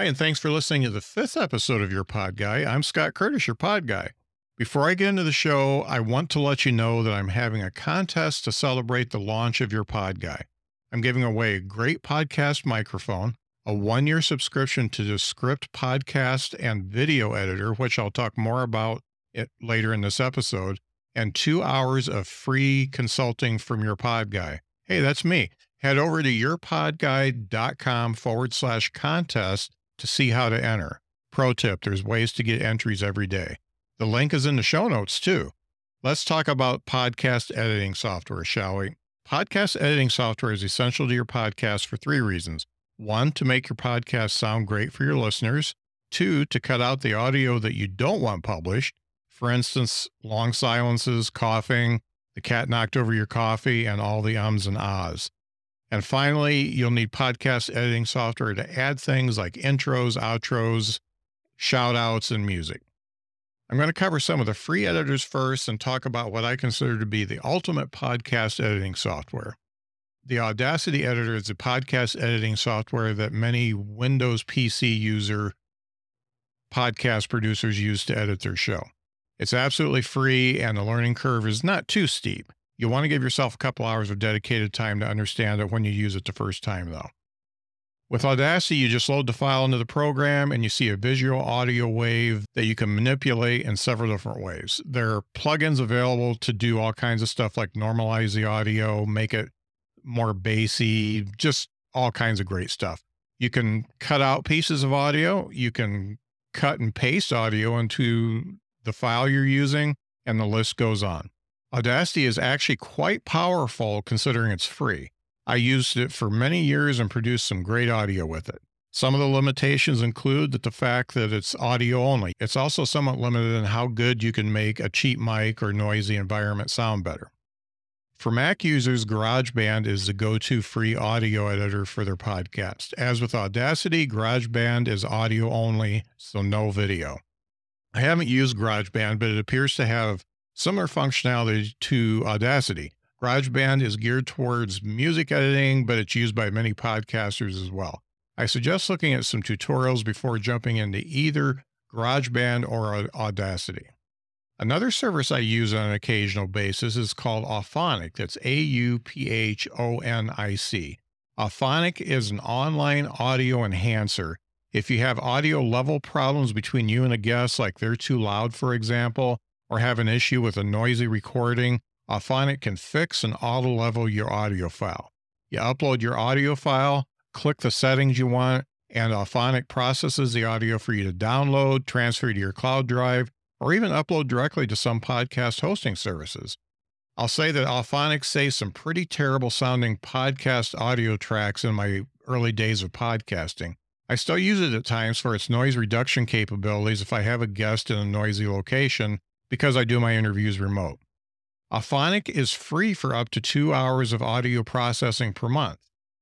Hi, and thanks for listening to the fifth episode of Your Pod Guy. I'm Scott Curtis, your Pod Guy. Before I get into the show, I want to let you know that I'm having a contest to celebrate the launch of Your Pod Guy. I'm giving away a great podcast microphone, a one year subscription to Descript podcast and video editor, which I'll talk more about it later in this episode, and two hours of free consulting from Your Pod Guy. Hey, that's me. Head over to yourpodguy.com forward slash contest to see how to enter. Pro tip there's ways to get entries every day. The link is in the show notes too. Let's talk about podcast editing software, shall we? Podcast editing software is essential to your podcast for three reasons. One, to make your podcast sound great for your listeners. Two, to cut out the audio that you don't want published. For instance, long silences, coughing, the cat knocked over your coffee, and all the ums and ahs. And finally, you'll need podcast editing software to add things like intros, outros, shout outs, and music. I'm going to cover some of the free editors first and talk about what I consider to be the ultimate podcast editing software. The Audacity Editor is a podcast editing software that many Windows PC user podcast producers use to edit their show. It's absolutely free and the learning curve is not too steep. You'll want to give yourself a couple hours of dedicated time to understand it when you use it the first time, though. With Audacity, you just load the file into the program and you see a visual audio wave that you can manipulate in several different ways. There are plugins available to do all kinds of stuff like normalize the audio, make it more bassy, just all kinds of great stuff. You can cut out pieces of audio, you can cut and paste audio into the file you're using, and the list goes on. Audacity is actually quite powerful considering it's free. I used it for many years and produced some great audio with it. Some of the limitations include that the fact that it's audio only. It's also somewhat limited in how good you can make a cheap mic or noisy environment sound better. For Mac users, GarageBand is the go to free audio editor for their podcast. As with Audacity, GarageBand is audio only, so no video. I haven't used GarageBand, but it appears to have Similar functionality to Audacity. GarageBand is geared towards music editing, but it's used by many podcasters as well. I suggest looking at some tutorials before jumping into either GarageBand or Audacity. Another service I use on an occasional basis is called Auphonic. That's A U P H O N I C. Auphonic is an online audio enhancer. If you have audio level problems between you and a guest, like they're too loud, for example, or have an issue with a noisy recording, Auphonic can fix and auto level your audio file. You upload your audio file, click the settings you want, and Auphonic processes the audio for you to download, transfer to your cloud drive, or even upload directly to some podcast hosting services. I'll say that Auphonic saves some pretty terrible sounding podcast audio tracks in my early days of podcasting. I still use it at times for its noise reduction capabilities if I have a guest in a noisy location because I do my interviews remote. Auphonic is free for up to two hours of audio processing per month.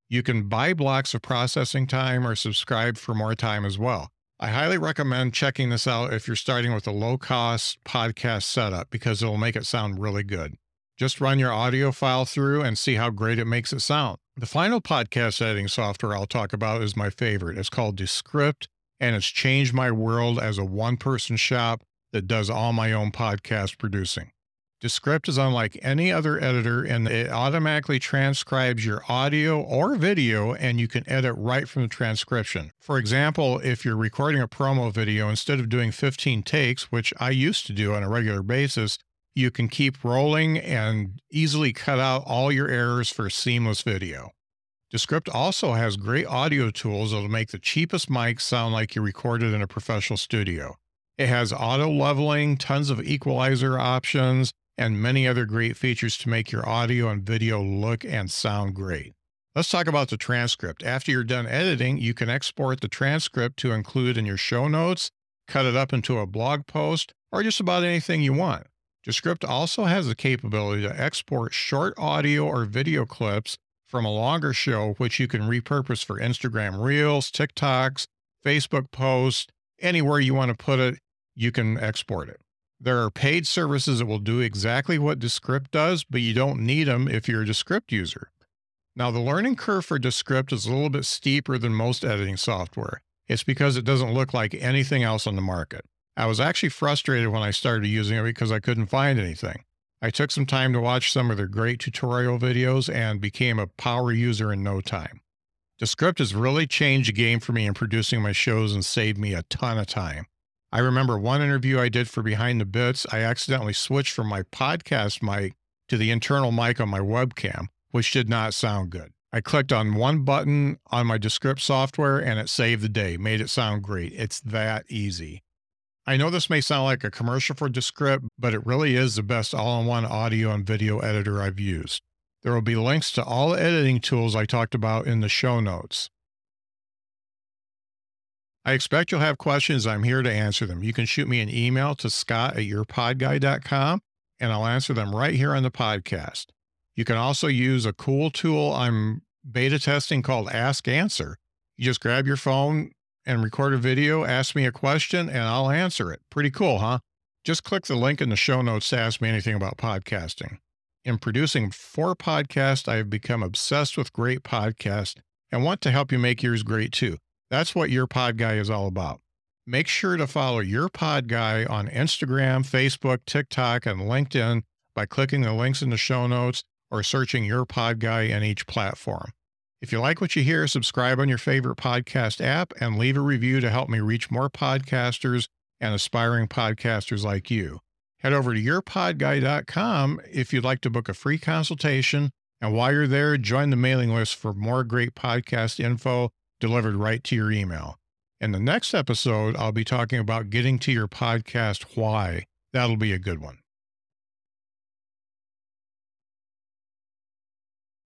You can buy blocks of processing time or subscribe for more time as well. I highly recommend checking this out if you're starting with a low cost podcast setup because it'll make it sound really good. Just run your audio file through and see how great it makes it sound. The final podcast editing software I'll talk about is my favorite. It's called Descript, and it's changed my world as a one person shop that does all my own podcast producing. Descript is unlike any other editor and it automatically transcribes your audio or video and you can edit right from the transcription. For example, if you're recording a promo video, instead of doing 15 takes, which I used to do on a regular basis, you can keep rolling and easily cut out all your errors for seamless video. Descript also has great audio tools that'll make the cheapest mic sound like you recorded in a professional studio. It has auto leveling, tons of equalizer options, and many other great features to make your audio and video look and sound great. Let's talk about the transcript. After you're done editing, you can export the transcript to include in your show notes, cut it up into a blog post, or just about anything you want. Descript also has the capability to export short audio or video clips from a longer show, which you can repurpose for Instagram Reels, TikToks, Facebook posts, anywhere you want to put it you can export it. There are paid services that will do exactly what Descript does, but you don't need them if you're a Descript user. Now, the learning curve for Descript is a little bit steeper than most editing software. It's because it doesn't look like anything else on the market. I was actually frustrated when I started using it because I couldn't find anything. I took some time to watch some of their great tutorial videos and became a power user in no time. Descript has really changed the game for me in producing my shows and saved me a ton of time. I remember one interview I did for Behind the Bits, I accidentally switched from my podcast mic to the internal mic on my webcam, which did not sound good. I clicked on one button on my Descript software and it saved the day, made it sound great. It's that easy. I know this may sound like a commercial for Descript, but it really is the best all in one audio and video editor I've used. There will be links to all the editing tools I talked about in the show notes. I expect you'll have questions. I'm here to answer them. You can shoot me an email to scott at yourpodguy.com and I'll answer them right here on the podcast. You can also use a cool tool I'm beta testing called Ask Answer. You just grab your phone and record a video, ask me a question, and I'll answer it. Pretty cool, huh? Just click the link in the show notes to ask me anything about podcasting. In producing four podcasts, I have become obsessed with great podcasts and want to help you make yours great too. That's what Your Pod Guy is all about. Make sure to follow Your Pod Guy on Instagram, Facebook, TikTok, and LinkedIn by clicking the links in the show notes or searching Your Pod Guy in each platform. If you like what you hear, subscribe on your favorite podcast app and leave a review to help me reach more podcasters and aspiring podcasters like you. Head over to yourpodguy.com if you'd like to book a free consultation. And while you're there, join the mailing list for more great podcast info delivered right to your email. In the next episode, I'll be talking about getting to your podcast why. That'll be a good one.